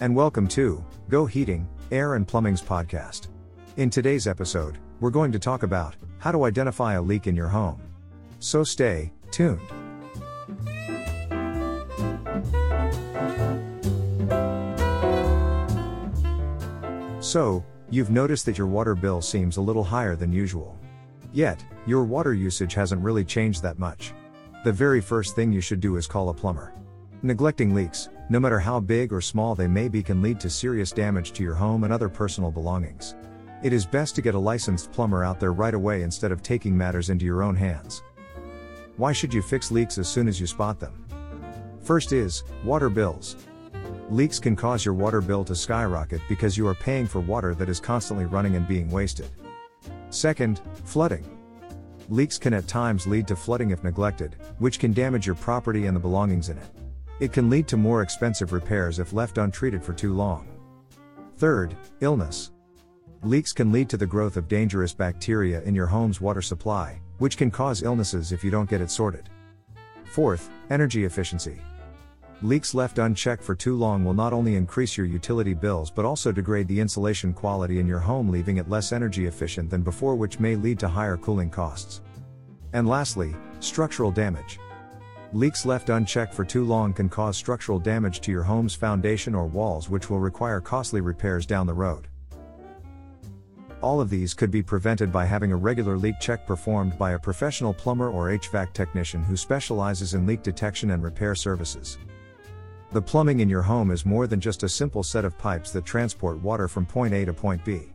and welcome to Go Heating, Air and Plumbing's podcast. In today's episode, we're going to talk about how to identify a leak in your home. So stay tuned. So, you've noticed that your water bill seems a little higher than usual. Yet, your water usage hasn't really changed that much. The very first thing you should do is call a plumber. Neglecting leaks, no matter how big or small they may be, can lead to serious damage to your home and other personal belongings. It is best to get a licensed plumber out there right away instead of taking matters into your own hands. Why should you fix leaks as soon as you spot them? First is water bills. Leaks can cause your water bill to skyrocket because you are paying for water that is constantly running and being wasted. Second, flooding. Leaks can at times lead to flooding if neglected, which can damage your property and the belongings in it. It can lead to more expensive repairs if left untreated for too long. Third, illness. Leaks can lead to the growth of dangerous bacteria in your home's water supply, which can cause illnesses if you don't get it sorted. Fourth, energy efficiency. Leaks left unchecked for too long will not only increase your utility bills but also degrade the insulation quality in your home, leaving it less energy efficient than before, which may lead to higher cooling costs. And lastly, structural damage. Leaks left unchecked for too long can cause structural damage to your home's foundation or walls, which will require costly repairs down the road. All of these could be prevented by having a regular leak check performed by a professional plumber or HVAC technician who specializes in leak detection and repair services. The plumbing in your home is more than just a simple set of pipes that transport water from point A to point B.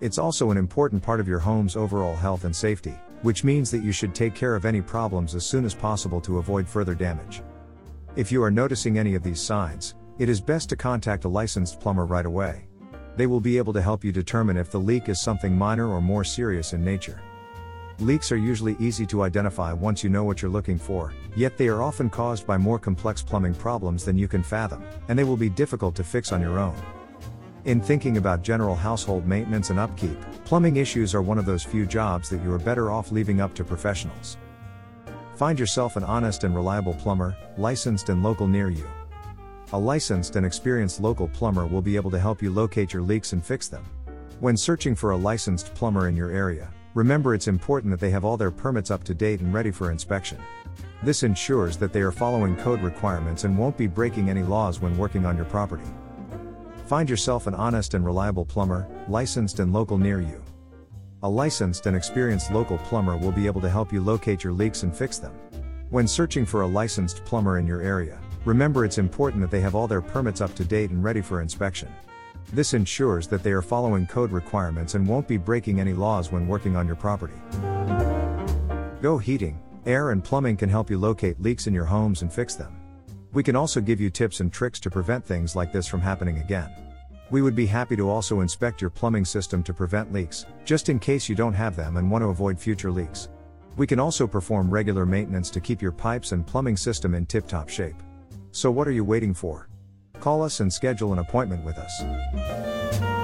It's also an important part of your home's overall health and safety which means that you should take care of any problems as soon as possible to avoid further damage. If you are noticing any of these signs, it is best to contact a licensed plumber right away. They will be able to help you determine if the leak is something minor or more serious in nature. Leaks are usually easy to identify once you know what you're looking for, yet they are often caused by more complex plumbing problems than you can fathom, and they will be difficult to fix on your own. In thinking about general household maintenance and upkeep, plumbing issues are one of those few jobs that you are better off leaving up to professionals. Find yourself an honest and reliable plumber, licensed and local near you. A licensed and experienced local plumber will be able to help you locate your leaks and fix them. When searching for a licensed plumber in your area, remember it's important that they have all their permits up to date and ready for inspection. This ensures that they are following code requirements and won't be breaking any laws when working on your property. Find yourself an honest and reliable plumber, licensed and local near you. A licensed and experienced local plumber will be able to help you locate your leaks and fix them. When searching for a licensed plumber in your area, remember it's important that they have all their permits up to date and ready for inspection. This ensures that they are following code requirements and won't be breaking any laws when working on your property. Go Heating, Air and Plumbing can help you locate leaks in your homes and fix them. We can also give you tips and tricks to prevent things like this from happening again. We would be happy to also inspect your plumbing system to prevent leaks, just in case you don't have them and want to avoid future leaks. We can also perform regular maintenance to keep your pipes and plumbing system in tip top shape. So, what are you waiting for? Call us and schedule an appointment with us.